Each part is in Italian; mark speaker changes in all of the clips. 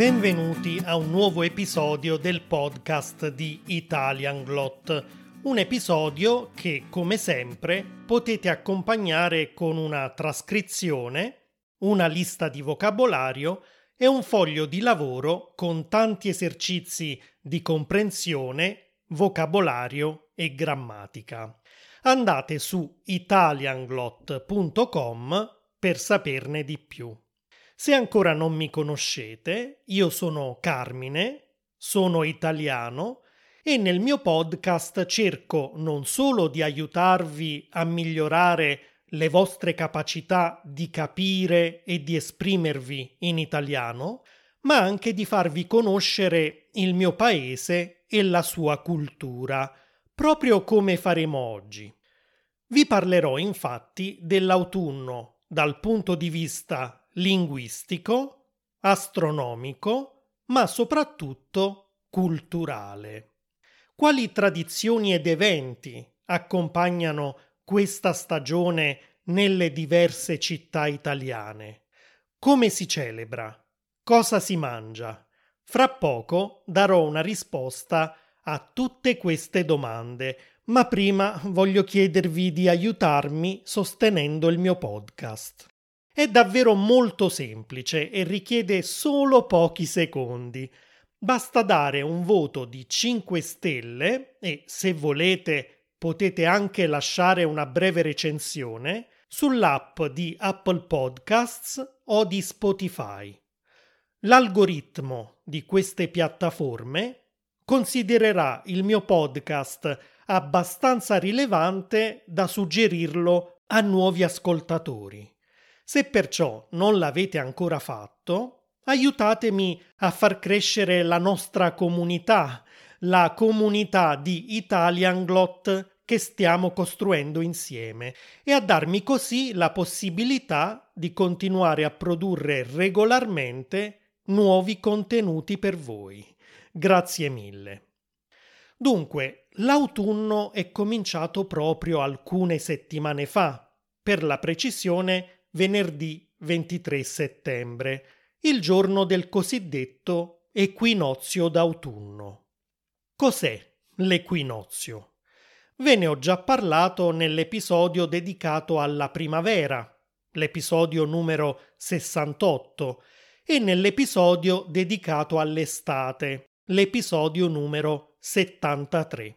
Speaker 1: Benvenuti a un nuovo episodio del podcast di Italian Glot, un episodio che, come sempre, potete accompagnare con una trascrizione, una lista di vocabolario e un foglio di lavoro con tanti esercizi di comprensione, vocabolario e grammatica. Andate su italianglot.com per saperne di più. Se ancora non mi conoscete, io sono Carmine, sono italiano e nel mio podcast cerco non solo di aiutarvi a migliorare le vostre capacità di capire e di esprimervi in italiano, ma anche di farvi conoscere il mio paese e la sua cultura, proprio come faremo oggi. Vi parlerò infatti dell'autunno dal punto di vista linguistico, astronomico, ma soprattutto culturale. Quali tradizioni ed eventi accompagnano questa stagione nelle diverse città italiane? Come si celebra? Cosa si mangia? Fra poco darò una risposta a tutte queste domande, ma prima voglio chiedervi di aiutarmi sostenendo il mio podcast. È davvero molto semplice e richiede solo pochi secondi. Basta dare un voto di 5 stelle e, se volete, potete anche lasciare una breve recensione sull'app di Apple Podcasts o di Spotify. L'algoritmo di queste piattaforme considererà il mio podcast abbastanza rilevante da suggerirlo a nuovi ascoltatori. Se perciò non l'avete ancora fatto, aiutatemi a far crescere la nostra comunità, la comunità di Italian Glot che stiamo costruendo insieme e a darmi così la possibilità di continuare a produrre regolarmente nuovi contenuti per voi. Grazie mille. Dunque, l'autunno è cominciato proprio alcune settimane fa, per la precisione venerdì 23 settembre, il giorno del cosiddetto equinozio d'autunno. Cos'è l'equinozio? Ve ne ho già parlato nell'episodio dedicato alla primavera, l'episodio numero 68, e nell'episodio dedicato all'estate, l'episodio numero 73.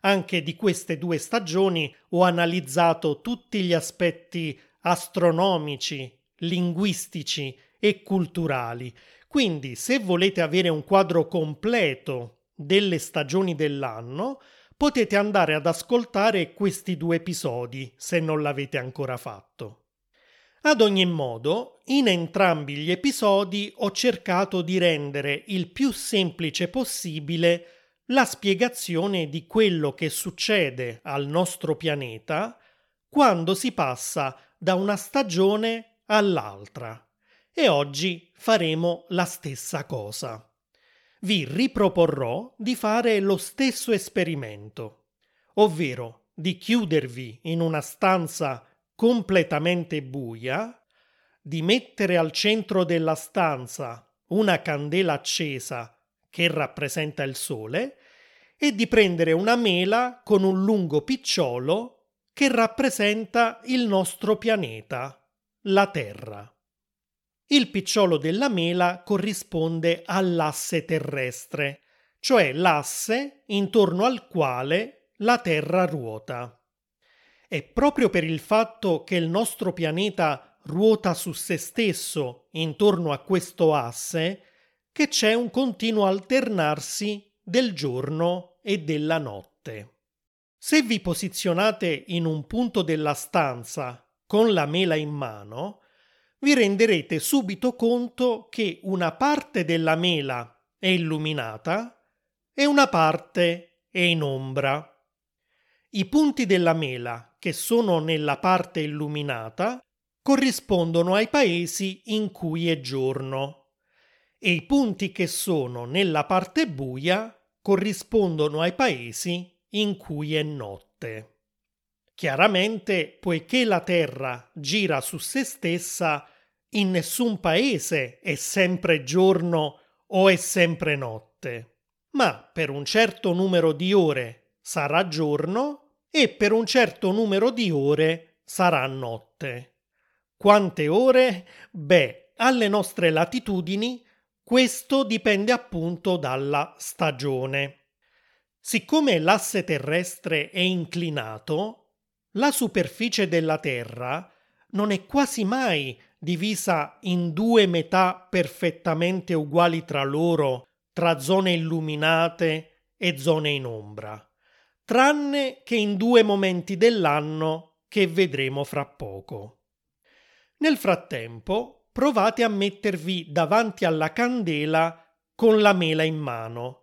Speaker 1: Anche di queste due stagioni ho analizzato tutti gli aspetti astronomici, linguistici e culturali. Quindi, se volete avere un quadro completo delle stagioni dell'anno, potete andare ad ascoltare questi due episodi se non l'avete ancora fatto. Ad ogni modo, in entrambi gli episodi ho cercato di rendere il più semplice possibile la spiegazione di quello che succede al nostro pianeta quando si passa da una stagione all'altra. E oggi faremo la stessa cosa. Vi riproporrò di fare lo stesso esperimento, ovvero di chiudervi in una stanza completamente buia, di mettere al centro della stanza una candela accesa che rappresenta il sole e di prendere una mela con un lungo picciolo che rappresenta il nostro pianeta, la Terra. Il picciolo della mela corrisponde all'asse terrestre, cioè l'asse intorno al quale la Terra ruota. È proprio per il fatto che il nostro pianeta ruota su se stesso intorno a questo asse che c'è un continuo alternarsi del giorno e della notte. Se vi posizionate in un punto della stanza con la mela in mano, vi renderete subito conto che una parte della mela è illuminata e una parte è in ombra. I punti della mela che sono nella parte illuminata corrispondono ai paesi in cui è giorno e i punti che sono nella parte buia corrispondono ai paesi in cui è notte. Chiaramente, poiché la Terra gira su se stessa, in nessun paese è sempre giorno o è sempre notte, ma per un certo numero di ore sarà giorno e per un certo numero di ore sarà notte. Quante ore? Beh, alle nostre latitudini questo dipende appunto dalla stagione. Siccome l'asse terrestre è inclinato, la superficie della Terra non è quasi mai divisa in due metà perfettamente uguali tra loro, tra zone illuminate e zone in ombra, tranne che in due momenti dell'anno che vedremo fra poco. Nel frattempo, provate a mettervi davanti alla candela con la mela in mano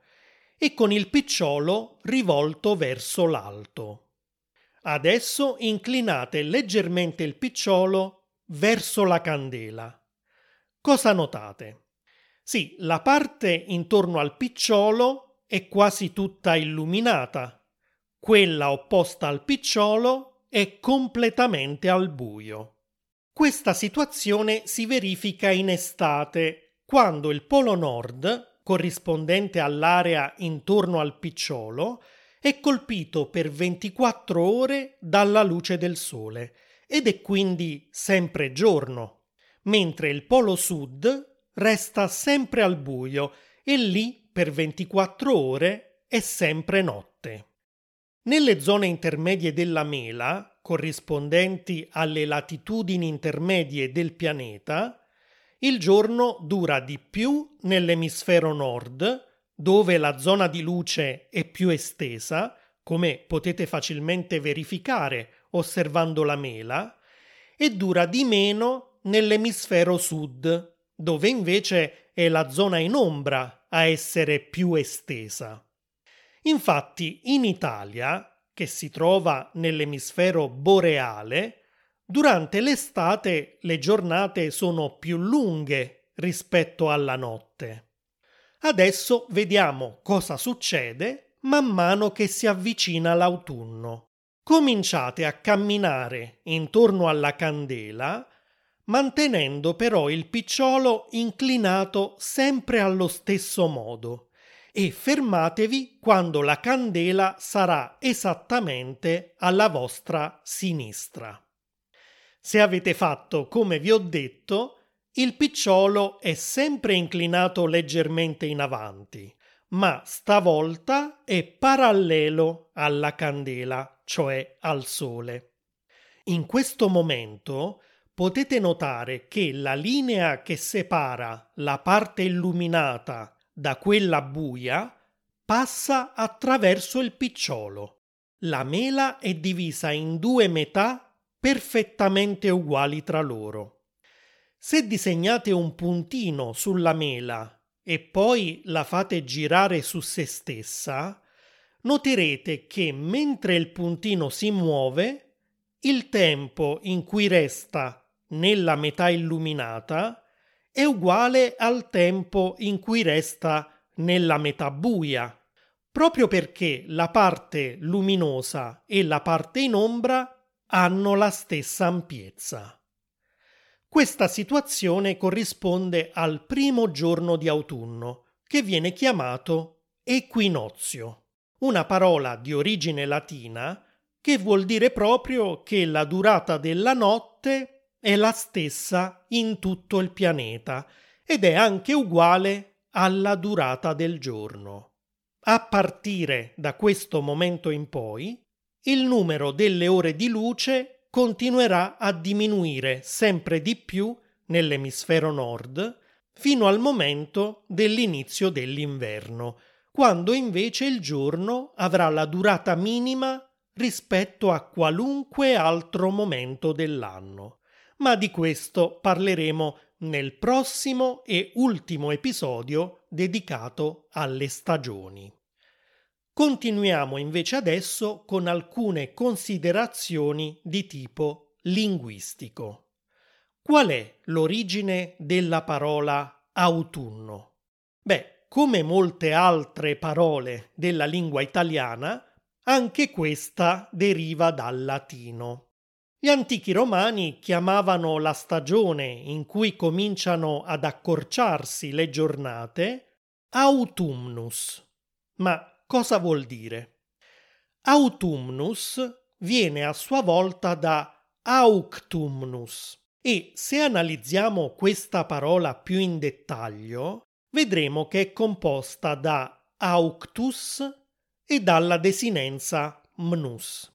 Speaker 1: e con il picciolo rivolto verso l'alto. Adesso inclinate leggermente il picciolo verso la candela. Cosa notate? Sì, la parte intorno al picciolo è quasi tutta illuminata, quella opposta al picciolo è completamente al buio. Questa situazione si verifica in estate, quando il polo nord, corrispondente all'area intorno al picciolo, è colpito per 24 ore dalla luce del sole ed è quindi sempre giorno, mentre il polo sud resta sempre al buio e lì per 24 ore è sempre notte. Nelle zone intermedie della mela, corrispondenti alle latitudini intermedie del pianeta, il giorno dura di più nell'emisfero nord, dove la zona di luce è più estesa, come potete facilmente verificare osservando la mela, e dura di meno nell'emisfero sud, dove invece è la zona in ombra a essere più estesa. Infatti in Italia che si trova nell'emisfero boreale, durante l'estate le giornate sono più lunghe rispetto alla notte. Adesso vediamo cosa succede man mano che si avvicina l'autunno. Cominciate a camminare intorno alla candela, mantenendo però il picciolo inclinato sempre allo stesso modo e fermatevi quando la candela sarà esattamente alla vostra sinistra. Se avete fatto come vi ho detto, il picciolo è sempre inclinato leggermente in avanti, ma stavolta è parallelo alla candela, cioè al sole. In questo momento potete notare che la linea che separa la parte illuminata da quella buia passa attraverso il picciolo. La mela è divisa in due metà perfettamente uguali tra loro. Se disegnate un puntino sulla mela e poi la fate girare su se stessa, noterete che mentre il puntino si muove, il tempo in cui resta nella metà illuminata è uguale al tempo in cui resta nella metà buia, proprio perché la parte luminosa e la parte in ombra hanno la stessa ampiezza. Questa situazione corrisponde al primo giorno di autunno, che viene chiamato equinozio, una parola di origine latina che vuol dire proprio che la durata della notte è la stessa in tutto il pianeta ed è anche uguale alla durata del giorno. A partire da questo momento in poi, il numero delle ore di luce continuerà a diminuire sempre di più nell'emisfero nord fino al momento dell'inizio dell'inverno, quando invece il giorno avrà la durata minima rispetto a qualunque altro momento dell'anno ma di questo parleremo nel prossimo e ultimo episodio dedicato alle stagioni. Continuiamo invece adesso con alcune considerazioni di tipo linguistico. Qual è l'origine della parola autunno? Beh, come molte altre parole della lingua italiana, anche questa deriva dal latino. Gli antichi romani chiamavano la stagione in cui cominciano ad accorciarsi le giornate autumnus. Ma cosa vuol dire? Autumnus viene a sua volta da auctumnus e se analizziamo questa parola più in dettaglio, vedremo che è composta da auctus e dalla desinenza mnus.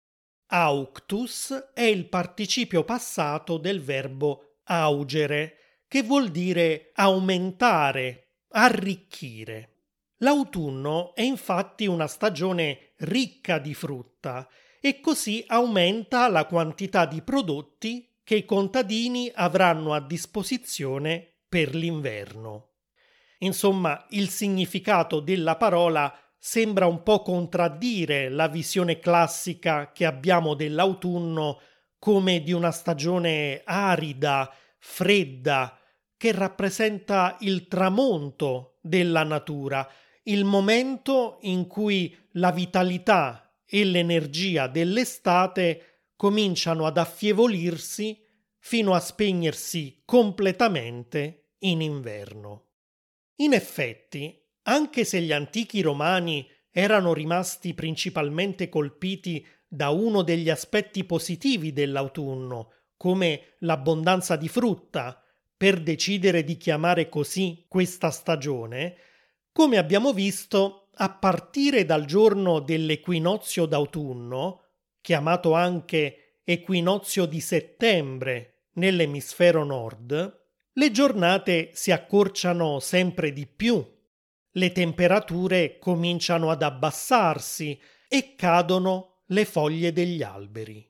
Speaker 1: Auctus è il participio passato del verbo augere, che vuol dire aumentare, arricchire. L'autunno è infatti una stagione ricca di frutta e così aumenta la quantità di prodotti che i contadini avranno a disposizione per l'inverno. Insomma, il significato della parola sembra un po' contraddire la visione classica che abbiamo dell'autunno come di una stagione arida, fredda, che rappresenta il tramonto della natura, il momento in cui la vitalità e l'energia dell'estate cominciano ad affievolirsi fino a spegnersi completamente in inverno. In effetti, anche se gli antichi romani erano rimasti principalmente colpiti da uno degli aspetti positivi dell'autunno, come l'abbondanza di frutta, per decidere di chiamare così questa stagione, come abbiamo visto, a partire dal giorno dell'equinozio d'autunno, chiamato anche equinozio di settembre nell'emisfero nord, le giornate si accorciano sempre di più, le temperature cominciano ad abbassarsi e cadono le foglie degli alberi.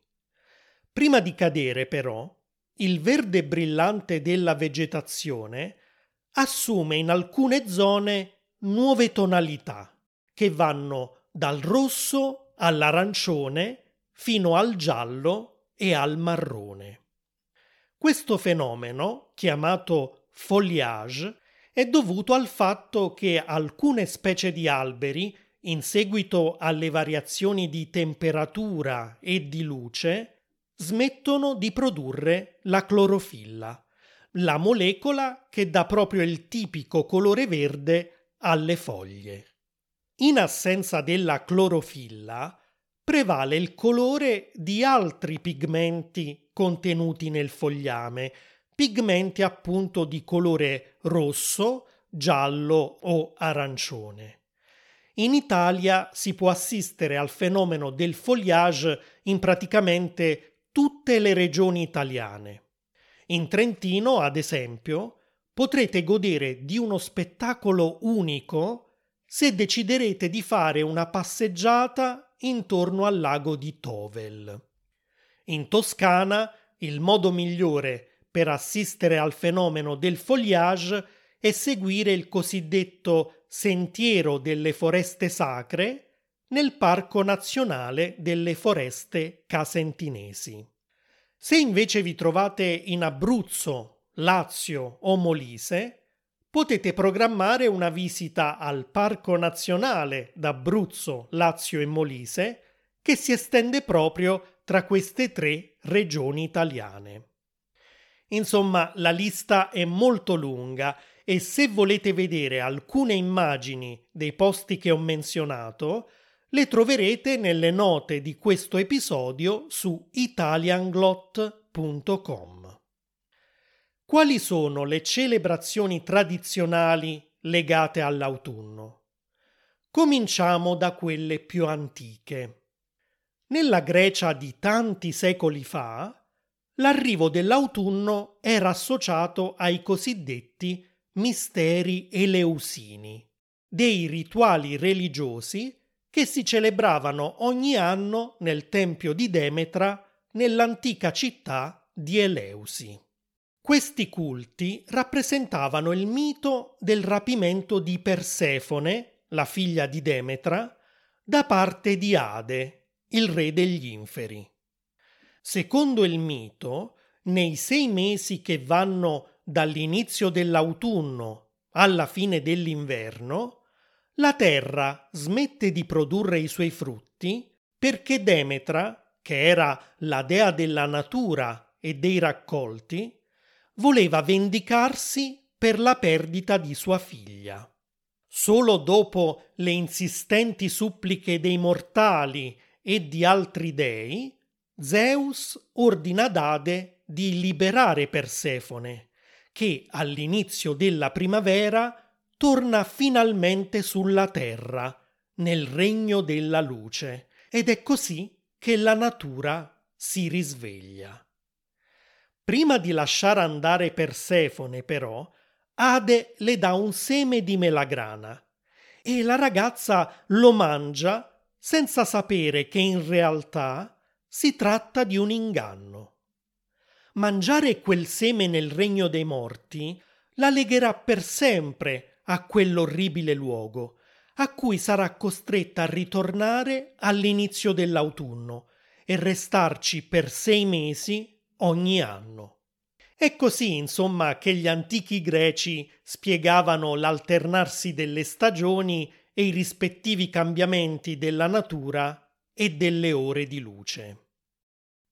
Speaker 1: Prima di cadere, però, il verde brillante della vegetazione assume in alcune zone nuove tonalità che vanno dal rosso all'arancione fino al giallo e al marrone. Questo fenomeno, chiamato foliage, è dovuto al fatto che alcune specie di alberi, in seguito alle variazioni di temperatura e di luce, smettono di produrre la clorofilla, la molecola che dà proprio il tipico colore verde alle foglie. In assenza della clorofilla, prevale il colore di altri pigmenti contenuti nel fogliame, pigmenti appunto di colore rosso, giallo o arancione. In Italia si può assistere al fenomeno del foliage in praticamente tutte le regioni italiane. In Trentino, ad esempio, potrete godere di uno spettacolo unico se deciderete di fare una passeggiata intorno al lago di Tovel. In Toscana il modo migliore per assistere al fenomeno del foliage è seguire il cosiddetto Sentiero delle Foreste Sacre nel Parco Nazionale delle Foreste Casentinesi. Se invece vi trovate in Abruzzo, Lazio o Molise, potete programmare una visita al Parco Nazionale d'Abruzzo, Lazio e Molise, che si estende proprio tra queste tre regioni italiane. Insomma, la lista è molto lunga e se volete vedere alcune immagini dei posti che ho menzionato, le troverete nelle note di questo episodio su italianglot.com. Quali sono le celebrazioni tradizionali legate all'autunno? Cominciamo da quelle più antiche. Nella Grecia di tanti secoli fa, l'arrivo dell'autunno era associato ai cosiddetti misteri eleusini, dei rituali religiosi che si celebravano ogni anno nel tempio di Demetra nell'antica città di Eleusi. Questi culti rappresentavano il mito del rapimento di Persefone, la figlia di Demetra, da parte di Ade, il re degli inferi. Secondo il mito, nei sei mesi che vanno dall'inizio dell'autunno alla fine dell'inverno, la terra smette di produrre i suoi frutti perché Demetra, che era la dea della natura e dei raccolti, voleva vendicarsi per la perdita di sua figlia. Solo dopo le insistenti suppliche dei mortali e di altri dei, Zeus ordina ad Ade di liberare Persefone, che all'inizio della primavera torna finalmente sulla terra, nel regno della luce, ed è così che la natura si risveglia. Prima di lasciare andare Persefone, però, Ade le dà un seme di melagrana e la ragazza lo mangia senza sapere che in realtà si tratta di un inganno. Mangiare quel seme nel regno dei morti la legherà per sempre a quell'orribile luogo, a cui sarà costretta a ritornare all'inizio dell'autunno e restarci per sei mesi ogni anno. È così, insomma, che gli antichi greci spiegavano l'alternarsi delle stagioni e i rispettivi cambiamenti della natura e delle ore di luce.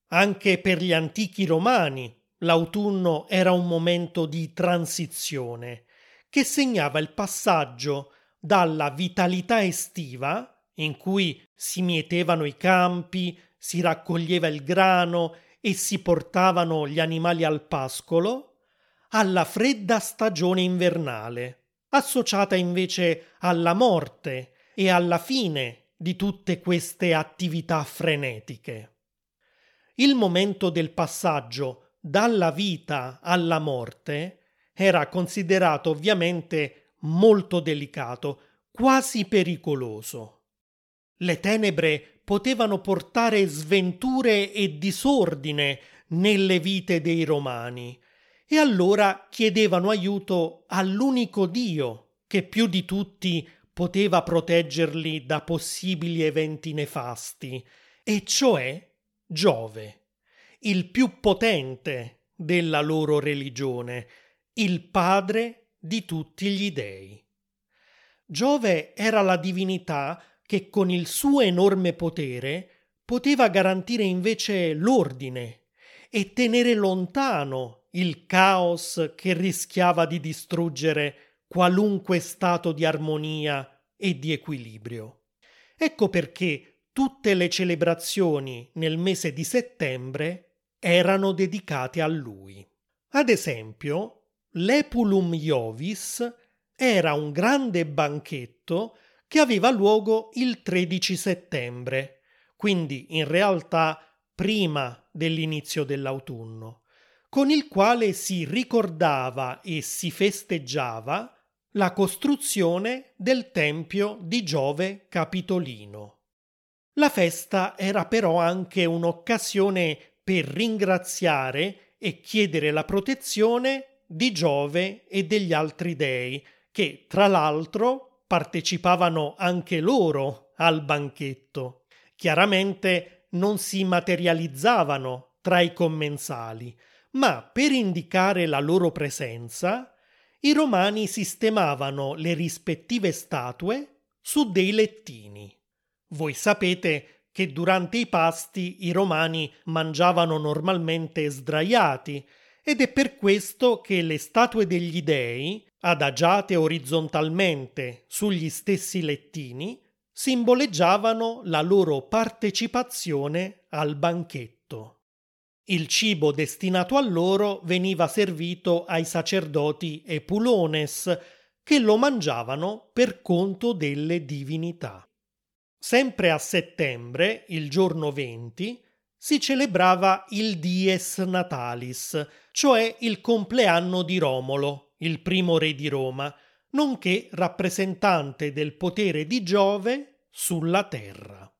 Speaker 1: Anche per gli antichi romani l'autunno era un momento di transizione che segnava il passaggio dalla vitalità estiva, in cui si mietevano i campi, si raccoglieva il grano e si portavano gli animali al pascolo, alla fredda stagione invernale, associata invece alla morte e alla fine di tutte queste attività frenetiche. Il momento del passaggio dalla vita alla morte era considerato ovviamente molto delicato, quasi pericoloso. Le tenebre potevano portare sventure e disordine nelle vite dei romani e allora chiedevano aiuto all'unico Dio che più di tutti poteva proteggerli da possibili eventi nefasti, e cioè Giove, il più potente della loro religione, il padre di tutti gli dei. Giove era la divinità che con il suo enorme potere poteva garantire invece l'ordine e tenere lontano il caos che rischiava di distruggere qualunque stato di armonia e di equilibrio. Ecco perché tutte le celebrazioni nel mese di settembre erano dedicate a lui. Ad esempio, l'Epulum Iovis era un grande banchetto che aveva luogo il 13 settembre, quindi in realtà prima dell'inizio dell'autunno, con il quale si ricordava e si festeggiava la costruzione del tempio di Giove Capitolino. La festa era però anche un'occasione per ringraziare e chiedere la protezione di Giove e degli altri dei, che tra l'altro partecipavano anche loro al banchetto. Chiaramente non si materializzavano tra i commensali, ma per indicare la loro presenza, i romani sistemavano le rispettive statue su dei lettini. Voi sapete che durante i pasti i romani mangiavano normalmente sdraiati ed è per questo che le statue degli dei adagiate orizzontalmente sugli stessi lettini, simboleggiavano la loro partecipazione al banchetto. Il cibo destinato a loro veniva servito ai sacerdoti epulones, che lo mangiavano per conto delle divinità. Sempre a settembre, il giorno 20, si celebrava il Dies Natalis, cioè il compleanno di Romolo, il primo re di Roma, nonché rappresentante del potere di Giove sulla terra.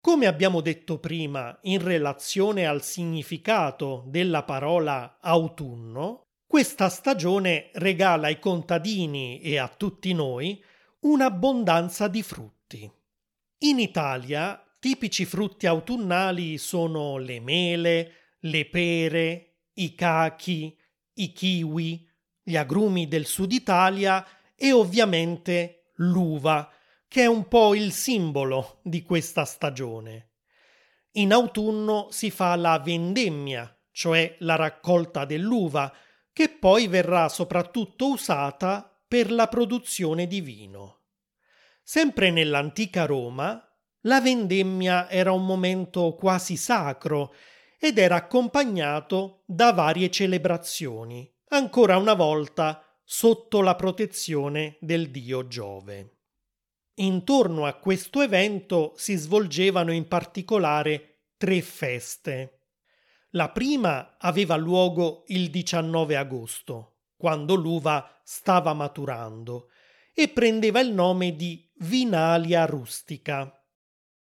Speaker 1: Come abbiamo detto prima in relazione al significato della parola autunno, questa stagione regala ai contadini e a tutti noi un'abbondanza di frutti. In Italia tipici frutti autunnali sono le mele, le pere, i cachi, i kiwi, gli agrumi del sud Italia e ovviamente l'uva, che è un po' il simbolo di questa stagione. In autunno si fa la vendemmia, cioè la raccolta dell'uva, che poi verrà soprattutto usata per la produzione di vino. Sempre nell'antica Roma, la vendemmia era un momento quasi sacro ed era accompagnato da varie celebrazioni, ancora una volta sotto la protezione del dio Giove. Intorno a questo evento si svolgevano in particolare tre feste. La prima aveva luogo il 19 agosto, quando l'uva stava maturando, e prendeva il nome di Vinalia rustica.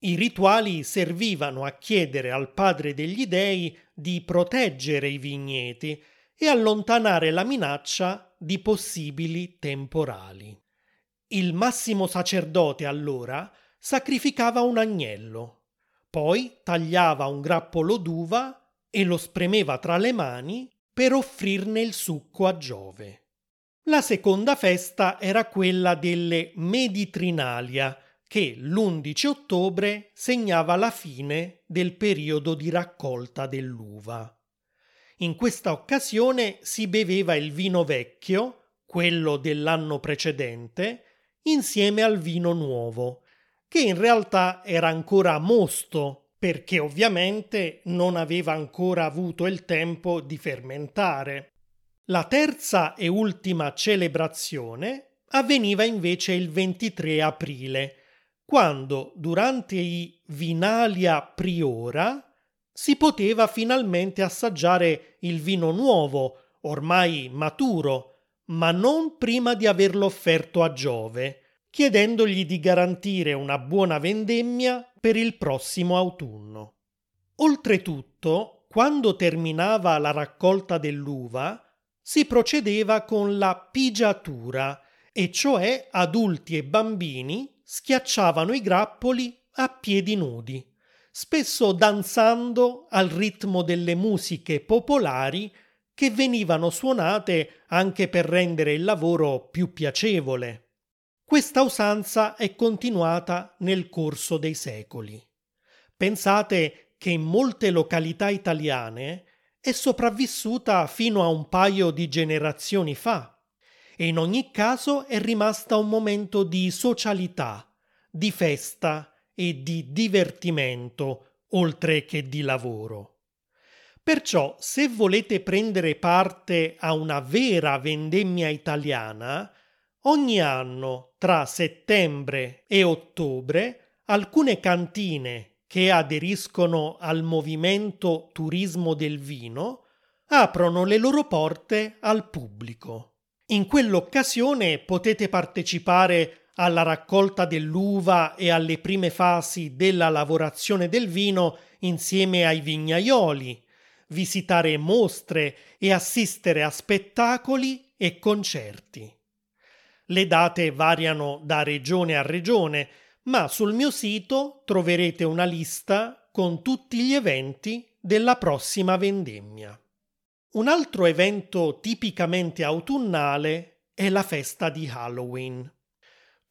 Speaker 1: I rituali servivano a chiedere al padre degli dei di proteggere i vigneti e allontanare la minaccia di possibili temporali. Il massimo sacerdote allora sacrificava un agnello, poi tagliava un grappolo d'uva e lo spremeva tra le mani per offrirne il succo a Giove. La seconda festa era quella delle Meditrinalia, che l'11 ottobre segnava la fine del periodo di raccolta dell'uva. In questa occasione si beveva il vino vecchio, quello dell'anno precedente, insieme al vino nuovo, che in realtà era ancora mosto perché ovviamente non aveva ancora avuto il tempo di fermentare. La terza e ultima celebrazione avveniva invece il 23 aprile, quando durante i Vinalia Priora si poteva finalmente assaggiare il vino nuovo, ormai maturo, ma non prima di averlo offerto a Giove, chiedendogli di garantire una buona vendemmia per il prossimo autunno. Oltretutto, quando terminava la raccolta dell'uva, si procedeva con la pigiatura, e cioè adulti e bambini schiacciavano i grappoli a piedi nudi, spesso danzando al ritmo delle musiche popolari che venivano suonate anche per rendere il lavoro più piacevole. Questa usanza è continuata nel corso dei secoli. Pensate che in molte località italiane è sopravvissuta fino a un paio di generazioni fa e in ogni caso è rimasta un momento di socialità, di festa e di divertimento, oltre che di lavoro. Perciò, se volete prendere parte a una vera vendemmia italiana, ogni anno tra settembre e ottobre alcune cantine che aderiscono al movimento turismo del vino aprono le loro porte al pubblico. In quell'occasione potete partecipare alla raccolta dell'uva e alle prime fasi della lavorazione del vino insieme ai vignaioli, visitare mostre e assistere a spettacoli e concerti. Le date variano da regione a regione, ma sul mio sito troverete una lista con tutti gli eventi della prossima vendemmia. Un altro evento tipicamente autunnale è la festa di Halloween.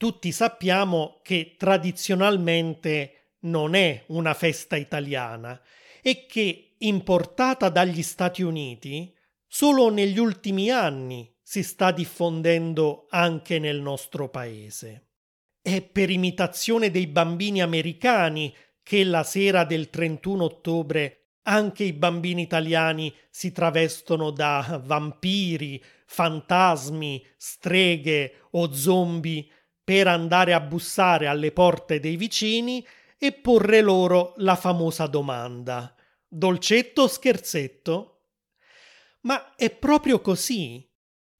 Speaker 1: Tutti sappiamo che tradizionalmente non è una festa italiana e che importata dagli Stati Uniti, solo negli ultimi anni si sta diffondendo anche nel nostro paese. È per imitazione dei bambini americani che la sera del 31 ottobre anche i bambini italiani si travestono da vampiri, fantasmi, streghe o zombie per andare a bussare alle porte dei vicini e porre loro la famosa domanda Dolcetto o scherzetto? Ma è proprio così.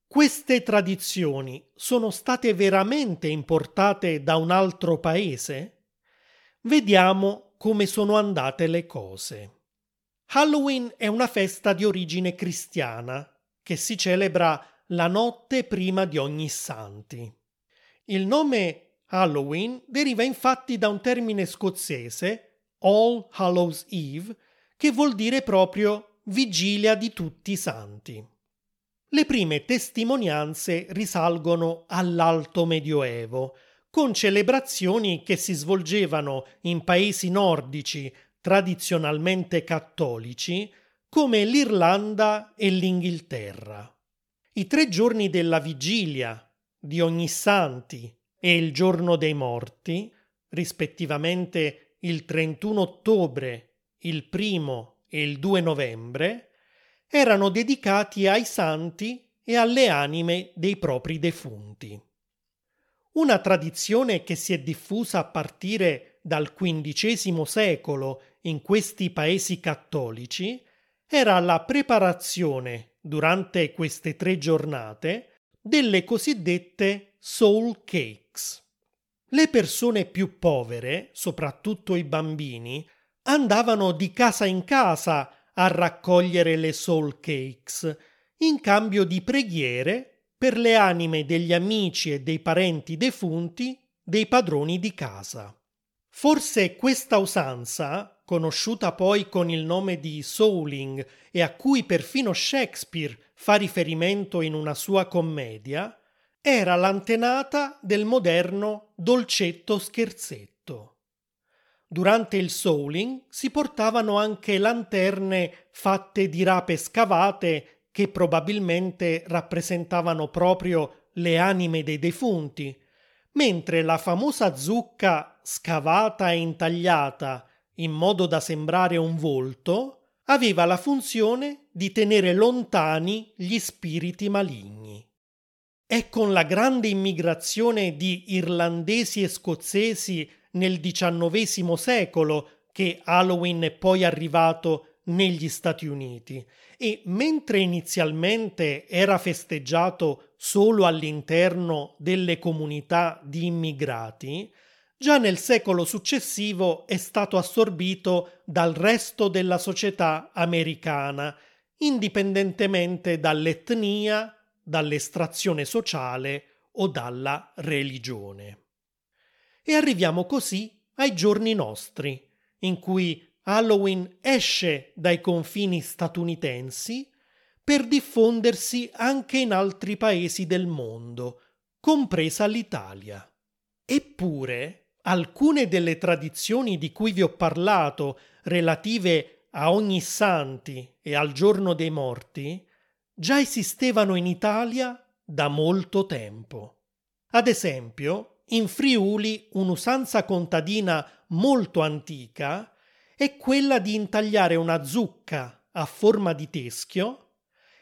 Speaker 1: Queste tradizioni sono state veramente importate da un altro paese? Vediamo come sono andate le cose. Halloween è una festa di origine cristiana che si celebra la notte prima di ogni santi. Il nome Halloween deriva infatti da un termine scozzese, All Hallows Eve, che vuol dire proprio vigilia di tutti i santi. Le prime testimonianze risalgono all'Alto Medioevo, con celebrazioni che si svolgevano in paesi nordici tradizionalmente cattolici come l'Irlanda e l'Inghilterra. I tre giorni della vigilia, di Ognissanti e il giorno dei morti, rispettivamente il 31 ottobre, il 1 e il 2 novembre, erano dedicati ai santi e alle anime dei propri defunti. Una tradizione che si è diffusa a partire dal XV secolo in questi paesi cattolici era la preparazione, durante queste tre giornate, delle cosiddette soul cakes. Le persone più povere, soprattutto i bambini, andavano di casa in casa a raccogliere le soul cakes in cambio di preghiere per le anime degli amici e dei parenti defunti dei padroni di casa. Forse questa usanza, conosciuta poi con il nome di souling e a cui perfino Shakespeare fa riferimento in una sua commedia, era l'antenata del moderno dolcetto scherzetto. Durante il souling si portavano anche lanterne fatte di rape scavate che probabilmente rappresentavano proprio le anime dei defunti, mentre la famosa zucca scavata e intagliata in modo da sembrare un volto aveva la funzione di tenere lontani gli spiriti maligni. È con la grande immigrazione di irlandesi e scozzesi nel XIX secolo che Halloween è poi arrivato negli Stati Uniti e mentre inizialmente era festeggiato solo all'interno delle comunità di immigrati, già nel secolo successivo è stato assorbito dal resto della società americana, indipendentemente dall'etnia, dall'estrazione sociale o dalla religione. E arriviamo così ai giorni nostri, in cui Halloween esce dai confini statunitensi per diffondersi anche in altri paesi del mondo, compresa l'Italia. Eppure, alcune delle tradizioni di cui vi ho parlato relative a ogni santi e al giorno dei morti già esistevano in Italia da molto tempo. Ad esempio, in Friuli un'usanza contadina molto antica è quella di intagliare una zucca a forma di teschio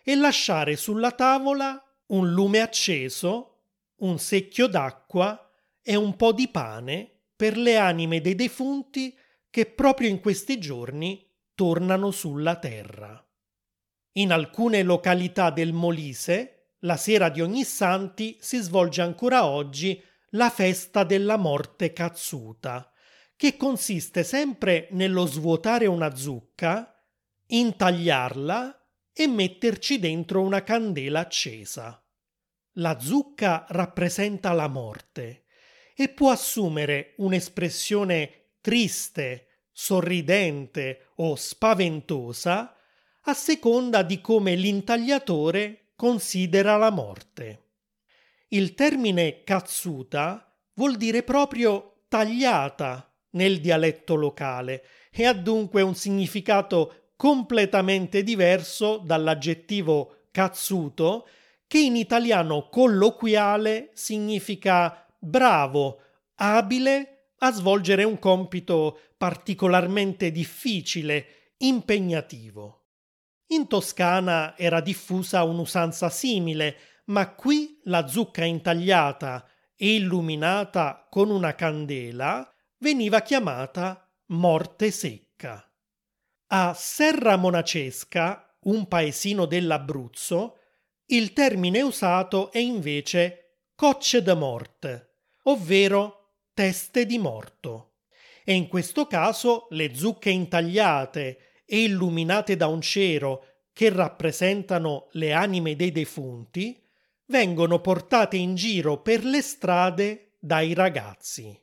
Speaker 1: e lasciare sulla tavola un lume acceso, un secchio d'acqua e un po' di pane per le anime dei defunti che proprio in questi giorni tornano sulla terra. In alcune località del Molise, la sera di ogni santi si svolge ancora oggi la festa della morte cazzuta, che consiste sempre nello svuotare una zucca, intagliarla e metterci dentro una candela accesa. La zucca rappresenta la morte e può assumere un'espressione triste, sorridente o spaventosa a seconda di come l'intagliatore considera la morte. Il termine cazzuta vuol dire proprio tagliata nel dialetto locale e ha dunque un significato completamente diverso dall'aggettivo cazzuto che in italiano colloquiale significa bravo, abile a svolgere un compito particolarmente difficile, impegnativo. In Toscana era diffusa un'usanza simile, ma qui la zucca intagliata e illuminata con una candela veniva chiamata morte secca. A Serra Monacesca, un paesino dell'Abruzzo, il termine usato è invece cocce de morte, ovvero teste di morto. E in questo caso le zucche intagliate e illuminate da un cero che rappresentano le anime dei defunti vengono portate in giro per le strade dai ragazzi.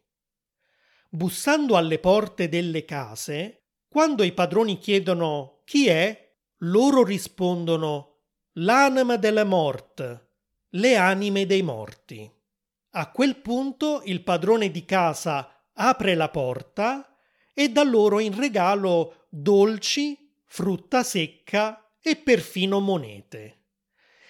Speaker 1: Bussando alle porte delle case, quando i padroni chiedono chi è, loro rispondono l'anima della morte, le anime dei morti. A quel punto il padrone di casa apre la porta e dà loro in regalo dolci, frutta secca e perfino monete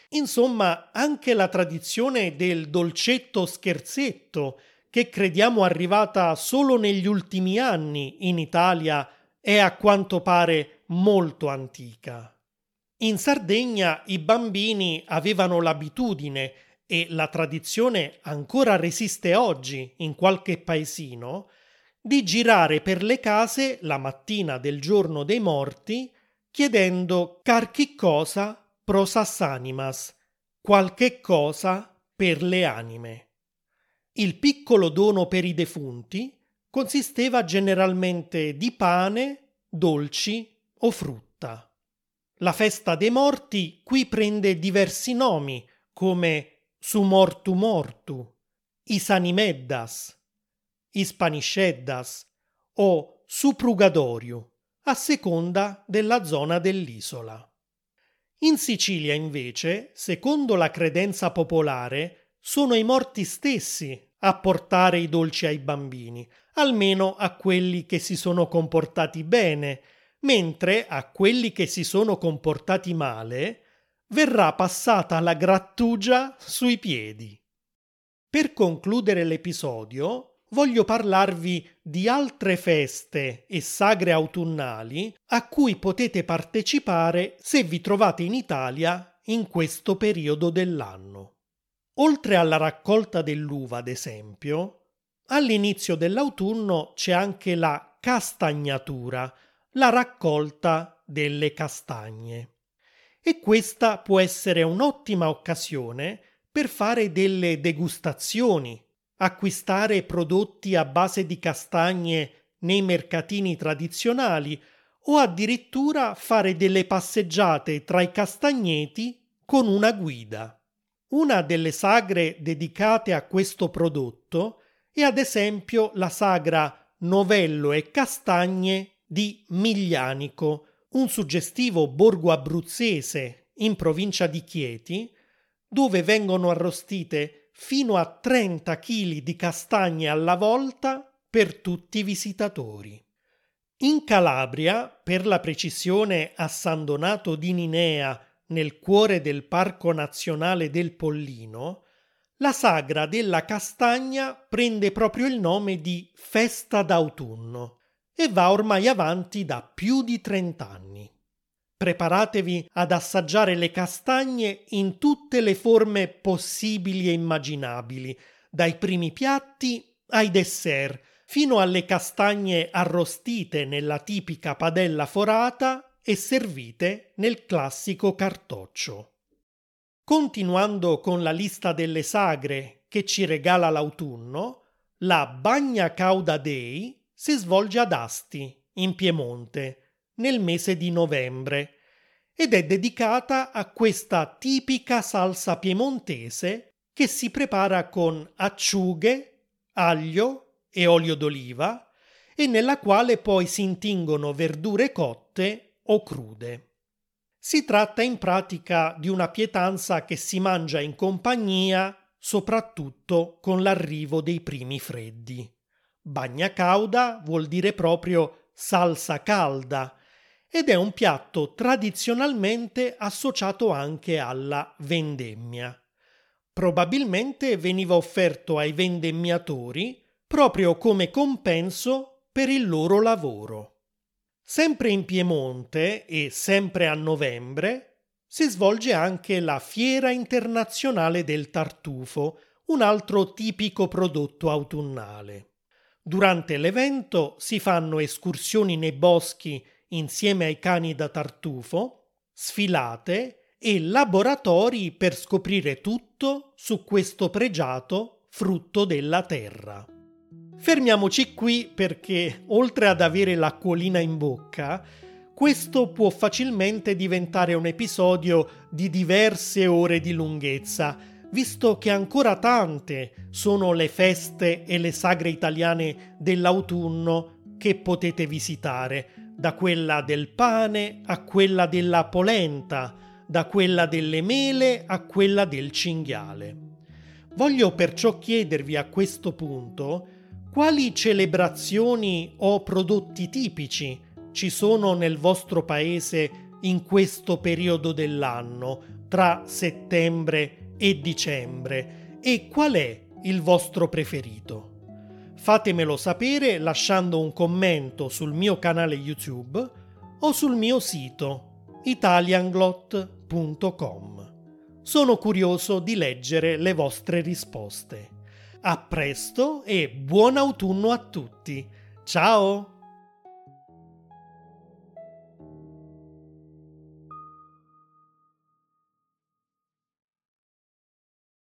Speaker 1: Insomma, anche la tradizione del dolcetto scherzetto, che crediamo arrivata solo negli ultimi anni in Italia, è a quanto pare molto antica. In Sardegna i bambini avevano l'abitudine, e la tradizione ancora resiste oggi in qualche paesino, di girare per le case la mattina del giorno dei morti chiedendo carchi cosa prosas animas, qualche cosa per le anime. Il piccolo dono per i defunti consisteva generalmente di pane, dolci o frutta. La festa dei morti qui prende diversi nomi come su mortu mortu, isanimeddas, ispanisceddas o suprugadorio, a seconda della zona dell'isola. In Sicilia, invece, secondo la credenza popolare, sono i morti stessi a portare i dolci ai bambini, almeno a quelli che si sono comportati bene, mentre a quelli che si sono comportati male verrà passata la grattugia sui piedi. Per concludere l'episodio, voglio parlarvi di altre feste e sagre autunnali a cui potete partecipare se vi trovate in Italia in questo periodo dell'anno. Oltre alla raccolta dell'uva, ad esempio, all'inizio dell'autunno c'è anche la castagnatura, la raccolta delle castagne. E questa può essere un'ottima occasione per fare delle degustazioni acquistare prodotti a base di castagne nei mercatini tradizionali o addirittura fare delle passeggiate tra i castagneti con una guida. Una delle sagre dedicate a questo prodotto è ad esempio la sagra Novello e Castagne di Miglianico, un suggestivo borgo abruzzese in provincia di Chieti, dove vengono arrostite fino a 30 kg di castagne alla volta per tutti i visitatori. In Calabria, per la precisione a San Donato di Ninea, nel cuore del Parco Nazionale del Pollino, la sagra della castagna prende proprio il nome di Festa d'autunno e va ormai avanti da più di 30 anni. Preparatevi ad assaggiare le castagne in tutte le forme possibili e immaginabili, dai primi piatti ai dessert, fino alle castagne arrostite nella tipica padella forata e servite nel classico cartoccio. Continuando con la lista delle sagre che ci regala l'autunno, la Bagna Cauda Dei si svolge ad Asti, in Piemonte, nel mese di novembre ed è dedicata a questa tipica salsa piemontese che si prepara con acciughe, aglio e olio d'oliva e nella quale poi si intingono verdure cotte o crude. Si tratta in pratica di una pietanza che si mangia in compagnia soprattutto con l'arrivo dei primi freddi. Bagna cauda vuol dire proprio salsa calda ed è un piatto tradizionalmente associato anche alla vendemmia. Probabilmente veniva offerto ai vendemmiatori proprio come compenso per il loro lavoro. Sempre in Piemonte e sempre a novembre si svolge anche la Fiera internazionale del tartufo, un altro tipico prodotto autunnale. Durante l'evento si fanno escursioni nei boschi insieme ai cani da tartufo, sfilate e laboratori per scoprire tutto su questo pregiato frutto della terra. Fermiamoci qui perché, oltre ad avere l'acquolina in bocca, questo può facilmente diventare un episodio di diverse ore di lunghezza, visto che ancora tante sono le feste e le sagre italiane dell'autunno che potete visitare, da quella del pane a quella della polenta, da quella delle mele a quella del cinghiale. Voglio perciò chiedervi a questo punto quali celebrazioni o prodotti tipici ci sono nel vostro paese in questo periodo dell'anno, tra settembre e dicembre e qual è il vostro preferito? Fatemelo sapere lasciando un commento sul mio canale YouTube o sul mio sito italianglot.com. Sono curioso di leggere le vostre risposte. A presto e buon autunno a tutti. Ciao!